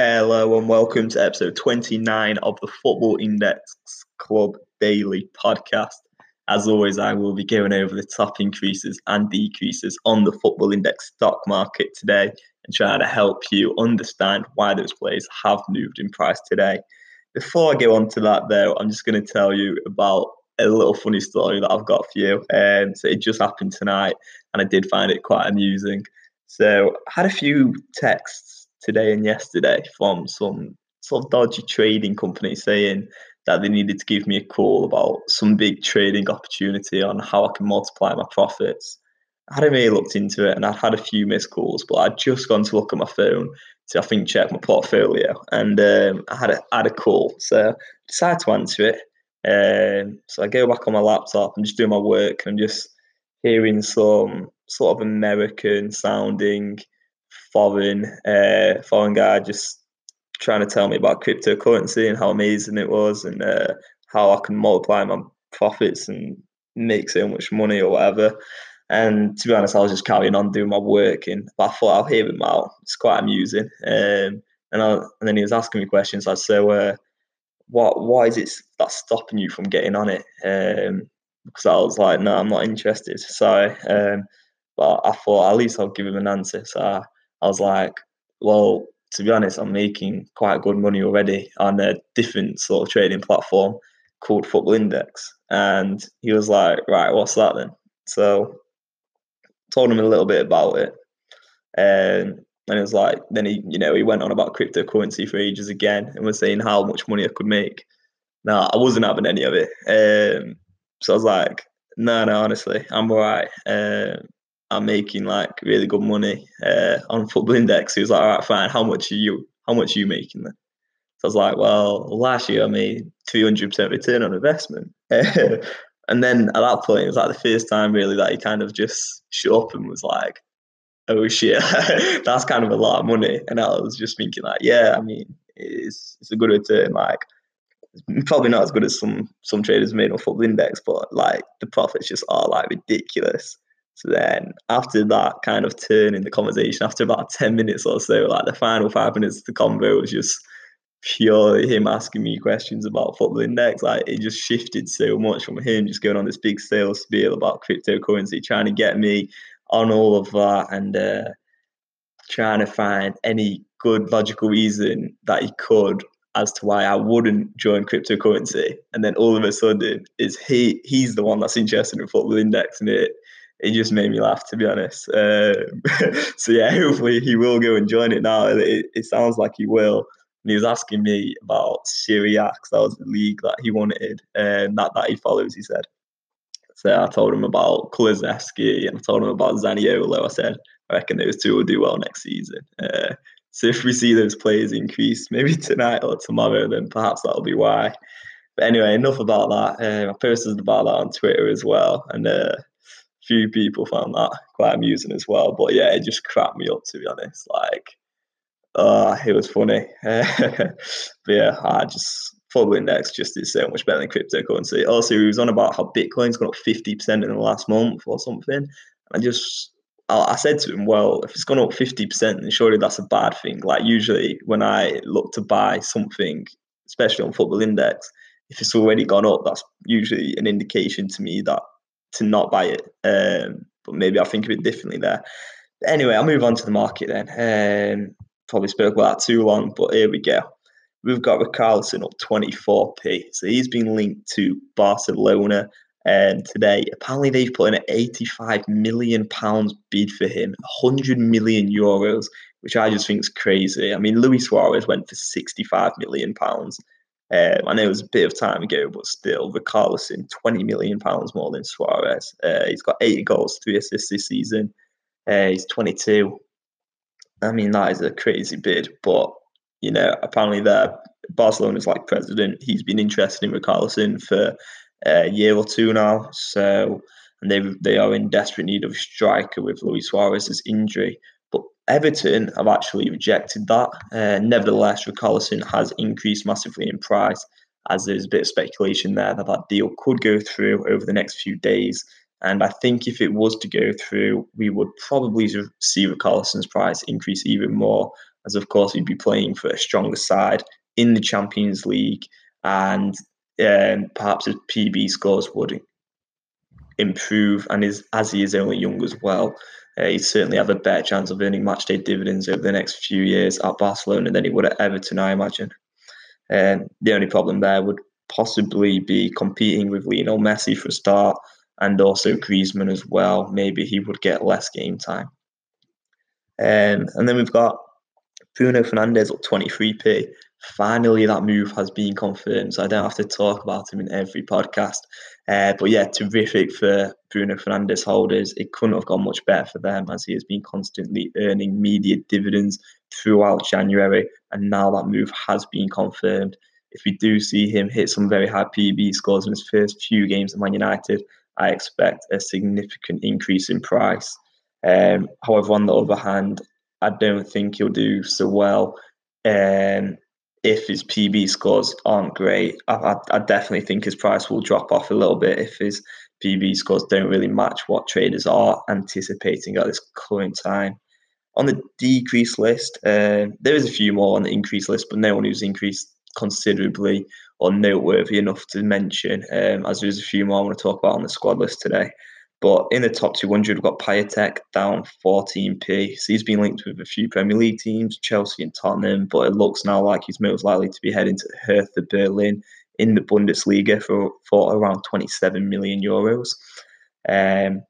Hello and welcome to episode 29 of the Football Index Club Daily Podcast. As always, I will be going over the top increases and decreases on the Football Index stock market today and try to help you understand why those players have moved in price today. Before I go on to that, though, I'm just going to tell you about a little funny story that I've got for you. Um, so it just happened tonight, and I did find it quite amusing. So I had a few texts today and yesterday from some sort of dodgy trading company saying that they needed to give me a call about some big trading opportunity on how I can multiply my profits. I hadn't really looked into it and I'd had a few missed calls, but I'd just gone to look at my phone to, I think, check my portfolio and um, I had a, had a call. So I decided to answer it. Um, so I go back on my laptop and just do my work and just hearing some sort of American sounding foreign uh, foreign guy just trying to tell me about cryptocurrency and how amazing it was and uh, how I can multiply my profits and make so much money or whatever. And to be honest, I was just carrying on doing my work, and I thought I'll hear him out. It's quite amusing. Um, and, I, and then he was asking me questions. I said, uh, "What? Why is it that's stopping you from getting on it?" Um, because I was like, "No, I'm not interested." Sorry. Um, but I thought at least I'll give him an answer. So I, I was like, well, to be honest, I'm making quite good money already on a different sort of trading platform called Football Index. And he was like, right, what's that then? So told him a little bit about it. Um, and it was like, then he, you know, he went on about cryptocurrency for ages again and was saying how much money I could make. Now, I wasn't having any of it. Um, so I was like, no, no, honestly, I'm all right. Um, I'm making like really good money uh, on Football Index. He was like, all right, fine. How much are you? How much are you making then? So I was like, well, last year I made 300% return on investment. and then at that point, it was like the first time really that he kind of just shut up and was like, oh shit, that's kind of a lot of money. And I was just thinking like, yeah, I mean, it's, it's a good return. Like, probably not as good as some some traders made on Football Index, but like the profits just are like ridiculous. So then after that kind of turn in the conversation, after about 10 minutes or so, like the final five minutes of the convo was just purely him asking me questions about football index. Like it just shifted so much from him just going on this big sales spiel about cryptocurrency, trying to get me on all of that and uh, trying to find any good logical reason that he could as to why I wouldn't join cryptocurrency. And then all of a sudden is he he's the one that's interested in football index and it it just made me laugh to be honest. Uh, so yeah, hopefully he will go and join it now. It, it sounds like he will. And he was asking me about Serie A because that was the league that he wanted and that that he follows. He said. So I told him about Kulusevski and I told him about Zaniolo. I said I reckon those two will do well next season. Uh, so if we see those players increase, maybe tonight or tomorrow, then perhaps that'll be why. But anyway, enough about that. Um, I posted about that on Twitter as well, and uh, few people found that quite amusing as well. But yeah, it just cracked me up to be honest. Like, uh, it was funny. but yeah, I just Football Index just is so much better than cryptocurrency. Also, he was on about how Bitcoin's gone up fifty percent in the last month or something. And I just I said to him, well, if it's gone up 50%, then surely that's a bad thing. Like, usually when I look to buy something, especially on Football Index, if it's already gone up, that's usually an indication to me that to not buy it. Um, but maybe I'll think a bit differently there. But anyway, I'll move on to the market then. Um, probably spoke about that too long, but here we go. We've got Richarlison up 24p. So he's been linked to Barcelona um, today. Apparently, they've put in an 85 million pounds bid for him, 100 million euros, which I just think is crazy. I mean, Luis Suarez went for 65 million pounds. Um, I know it was a bit of time ago, but still, Richarlison, twenty million pounds more than Suarez. Uh, he's got eight goals, three assists this season. Uh, he's twenty-two. I mean, that is a crazy bid, but you know, apparently, there Barcelona's like president. He's been interested in Richarlison for a year or two now. So, and they they are in desperate need of a striker with Luis Suarez's injury. Everton have actually rejected that. Uh, nevertheless, Richarlison has increased massively in price, as there's a bit of speculation there that that deal could go through over the next few days. And I think if it was to go through, we would probably see Richarlison's price increase even more, as of course he'd be playing for a stronger side in the Champions League, and um, perhaps his PB scores would improve. And is, as he is only young as well, he'd certainly have a better chance of earning matchday dividends over the next few years at Barcelona than he would at Everton, I imagine. Um, the only problem there would possibly be competing with Lionel Messi for a start and also Griezmann as well. Maybe he would get less game time. Um, and then we've got Bruno Fernandes at 23p. Finally, that move has been confirmed, so I don't have to talk about him in every podcast. Uh, but yeah, terrific for Bruno Fernandes holders. It couldn't have gone much better for them as he has been constantly earning media dividends throughout January, and now that move has been confirmed. If we do see him hit some very high PB scores in his first few games at Man United, I expect a significant increase in price. Um, however, on the other hand, I don't think he'll do so well um, if his PB scores aren't great. I, I, I, definitely think his price will drop off a little bit if his PB scores don't really match what traders are anticipating at this current time. On the decrease list, uh, there is a few more on the increase list, but no one who's increased considerably or noteworthy enough to mention, um, as there's a few more I want to talk about on the squad list today. But in the top 200, we've got Piatek down 14p. So he's been linked with a few Premier League teams, Chelsea and Tottenham, but it looks now like he's most likely to be heading to Hertha Berlin in the Bundesliga for, for around 27 million euros. Um,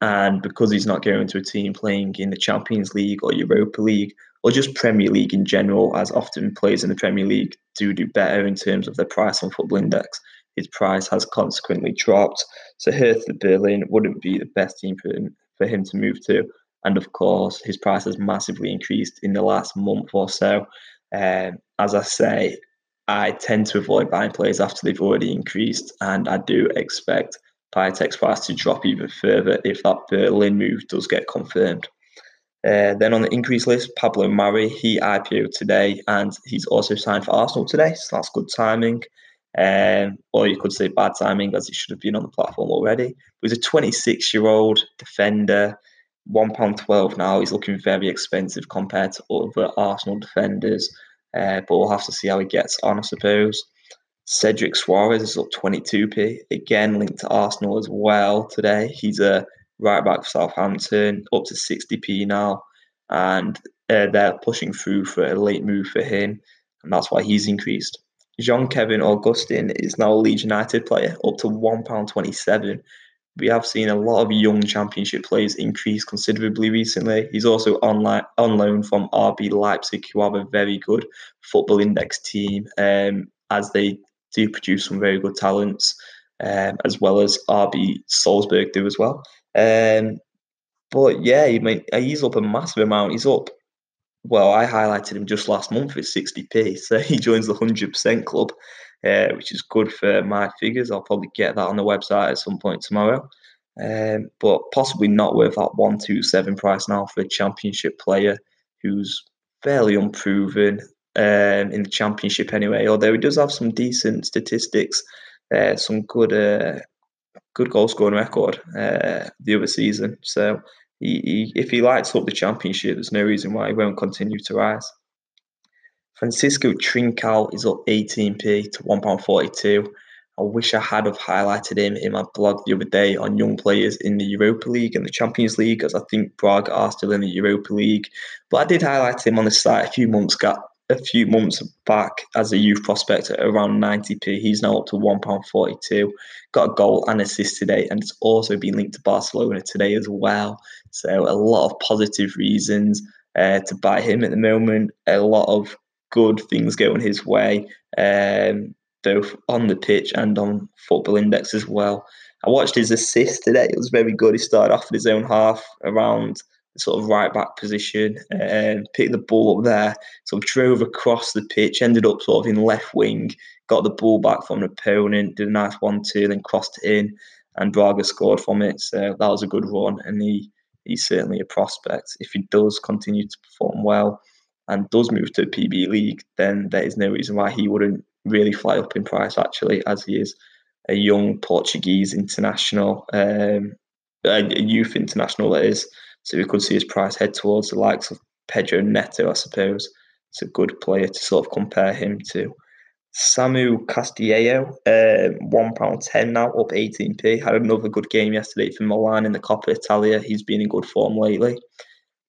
and because he's not going to a team playing in the Champions League or Europa League or just Premier League in general, as often players in the Premier League do do better in terms of their price on Football Index, his price has consequently dropped. So Hertha Berlin wouldn't be the best team for him, for him to move to. And of course, his price has massively increased in the last month or so. Um, as I say, I tend to avoid buying players after they've already increased, and I do expect Piatek's price to drop even further if that Berlin move does get confirmed. Uh, then on the increase list, Pablo Mari, he IPO today and he's also signed for Arsenal today, so that's good timing. Um, or you could say bad timing as he should have been on the platform already. But he's a 26 year old defender, £1.12 now. He's looking very expensive compared to other Arsenal defenders, uh, but we'll have to see how he gets on, I suppose. Cedric Soares is up 22p, again linked to Arsenal as well today. He's a right back for Southampton, up to 60p now, and uh, they're pushing through for a late move for him, and that's why he's increased. Jean Kevin Augustin is now a Leeds United player, up to £1.27. We have seen a lot of young championship players increase considerably recently. He's also on, on loan from RB Leipzig, who have a very good football index team, um, as they do produce some very good talents, um, as well as RB Salzburg do as well. Um, but yeah, mean, he's up a massive amount. He's up well, I highlighted him just last month at 60p, so he joins the 100% club, uh, which is good for my figures. I'll probably get that on the website at some point tomorrow. Um, but possibly not worth that 127 price now for a championship player who's fairly unproven um, in the championship anyway, although he does have some decent statistics, uh, some good uh, good goal scoring record uh, the other season. So he, he, if he lights up the championship, there's no reason why he won't continue to rise. Francisco Trincao is up 18p to £1.42. I wish I had have highlighted him in my blog the other day on young players in the Europa League and the Champions League, as I think Braga are still in the Europa League. But I did highlight him on the site a few months ago, a few months back as a youth prospect at around 90p. He's now up to £1.42. Got a goal and assist today, and it's also been linked to Barcelona today as well. So a lot of positive reasons uh, to buy him at the moment. A lot of good things going his way, um, both on the pitch and on Football Index as well. I watched his assist today. It was very good. He started off in his own half around sort of right back position and picked the ball up there. Sort of drove across the pitch, ended up sort of in left wing, got the ball back from an opponent, did a nice one two, then crossed it in, and Braga scored from it. So that was a good run, and he he's certainly a prospect. If he does continue to perform well and does move to PB League, then there is no reason why he wouldn't really fly up in price. Actually, as he is a young Portuguese international, um, a youth international that is. So we could see his price head towards the likes of Pedro Neto, I suppose. It's a good player to sort of compare him to. Samu Castillejo, uh, pound ten now, up eighteen p. Had another good game yesterday for Milan in the Coppa Italia. He's been in good form lately.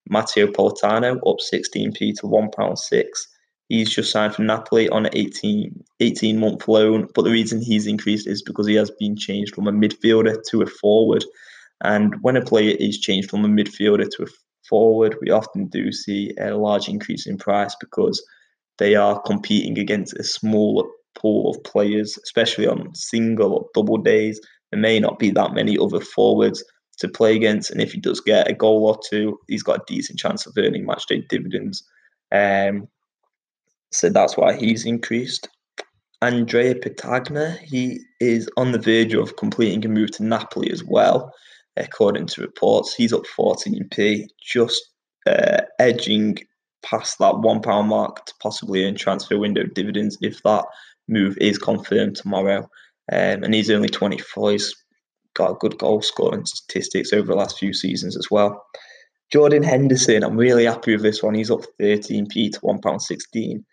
Matteo Politano up sixteen p to one pound six. He's just signed for Napoli on an 18, 18 month loan, but the reason he's increased is because he has been changed from a midfielder to a forward. And when a player is changed from a midfielder to a forward, we often do see a large increase in price because they are competing against a smaller pool of players, especially on single or double days. There may not be that many other forwards to play against, and if he does get a goal or two, he's got a decent chance of earning matchday dividends. Um, so that's why he's increased. Andrea Petagna, he is on the verge of completing a move to Napoli as well, according to reports. He's up 14p, just uh, edging past that one pound mark to possibly earn transfer window dividends if that move is confirmed tomorrow. Um, and he's only 24. He's got a good goal scoring statistics over the last few seasons as well. Jordan Henderson, I'm really happy with this one. He's up 13p to £1.16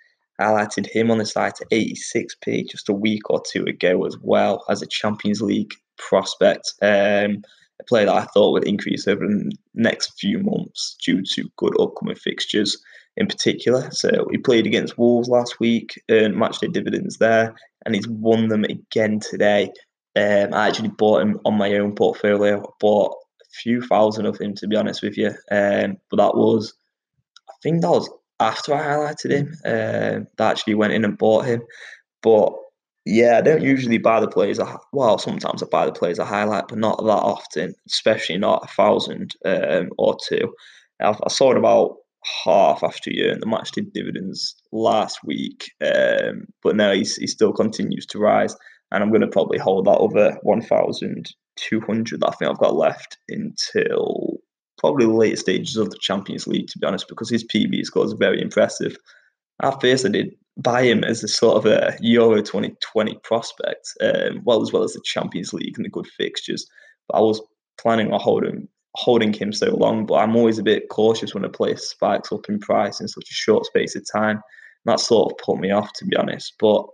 highlighted him on the site at 86p just a week or two ago as well as a Champions League prospect. Um, a player that I thought would increase over the next few months due to good upcoming fixtures in particular. So he played against Wolves last week, earned matchday dividends there, and he's won them again today. Um, I actually bought him on my own portfolio. I bought a few thousand of him, to be honest with you. Um, but that was, I think that was after I highlighted him uh, that actually went in and bought him. But yeah, I don't usually buy the players. I, well, sometimes I buy the players I highlight, but not that often, especially not a thousand um, or two. I, I saw it about half after you and the match did dividends last week. Um, but now he's, he still continues to rise. And I'm going to probably hold that over 1,200 that I think I've got left until probably the later stages of the Champions League, to be honest, because his PB score is very impressive. At first, I did buy him as a sort of a Euro 2020 prospect, um, well as well as the Champions League and the good fixtures. But I was planning on holding holding him so long, but I'm always a bit cautious when a player spikes up in price in such a short space of time. And that sort of put me off, to be honest. But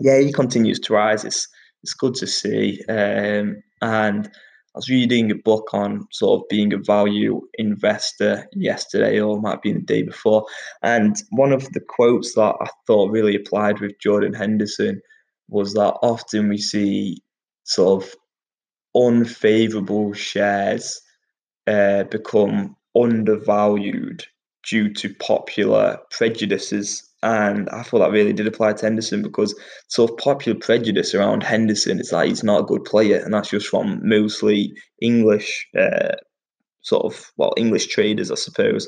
yeah, he continues to rise. It's it's good to see, um, and I was reading a book on sort of being a value investor yesterday, or might be the day before. And one of the quotes that I thought really applied with Jordan Henderson was that often we see sort of unfavorable shares uh, become undervalued due to popular prejudices and I thought that really did apply to Henderson because sort of popular prejudice around Henderson is that he's not a good player, and that's just from mostly English, uh, sort of well English traders, I suppose,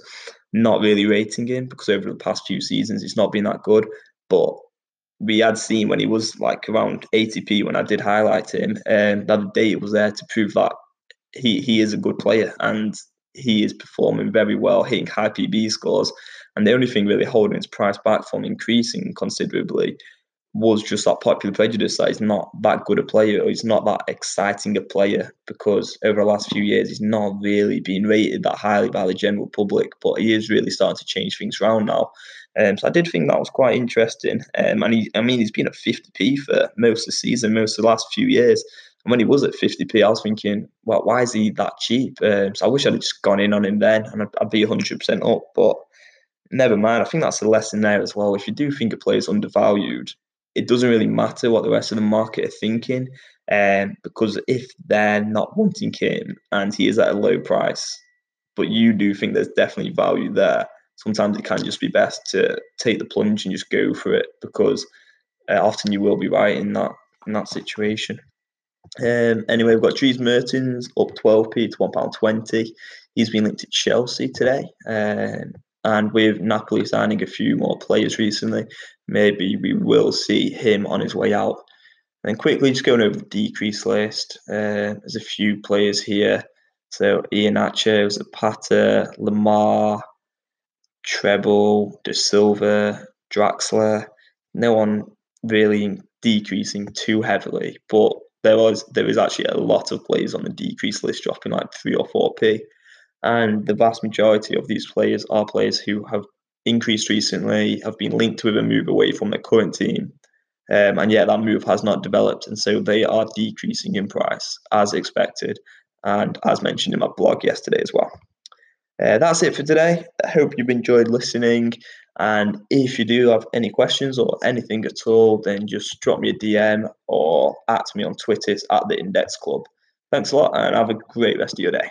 not really rating him because over the past few seasons he's not been that good. But we had seen when he was like around 80p when I did highlight him, and um, that data was there to prove that he he is a good player and he is performing very well, hitting high PB scores. And the only thing really holding his price back from increasing considerably was just that popular prejudice that he's not that good a player or he's not that exciting a player because over the last few years he's not really been rated that highly by the general public, but he is really starting to change things around now. Um, so I did think that was quite interesting. Um, and he, I mean, he's been at 50p for most of the season, most of the last few years. And when he was at 50p, I was thinking, well, why is he that cheap? Um, so I wish I'd just gone in on him then and I'd, I'd be 100% up. But never mind. I think that's a lesson there as well. If you do think a player is undervalued, it doesn't really matter what the rest of the market are thinking, um, because if they're not wanting him and he is at a low price, but you do think there's definitely value there, sometimes it can just be best to take the plunge and just go for it because uh, often you will be right in that in that situation. Um, anyway, we've got Dries Mertens up 12p to £1.20. He's been linked to Chelsea today. Um, and with Napoli signing a few more players recently, maybe we will see him on his way out. And quickly, just going over the decrease list, uh, there's a few players here. So Iheanacho, Zapata, Lemar, Treble, De Silva, Draxler. No one really decreasing too heavily, but there was there is actually a lot of players on the decrease list dropping like three or four p. and the vast majority of these players are players who have increased recently, have been linked with a move away from their current team. Um, and yet that move has not developed, and so they are decreasing in price as expected, and as mentioned in my blog yesterday as well. Uh, that's it for today. I hope you've enjoyed listening. And if you do have any questions or anything at all, then just drop me a DM or at me on Twitter at the Index Club. Thanks a lot and have a great rest of your day.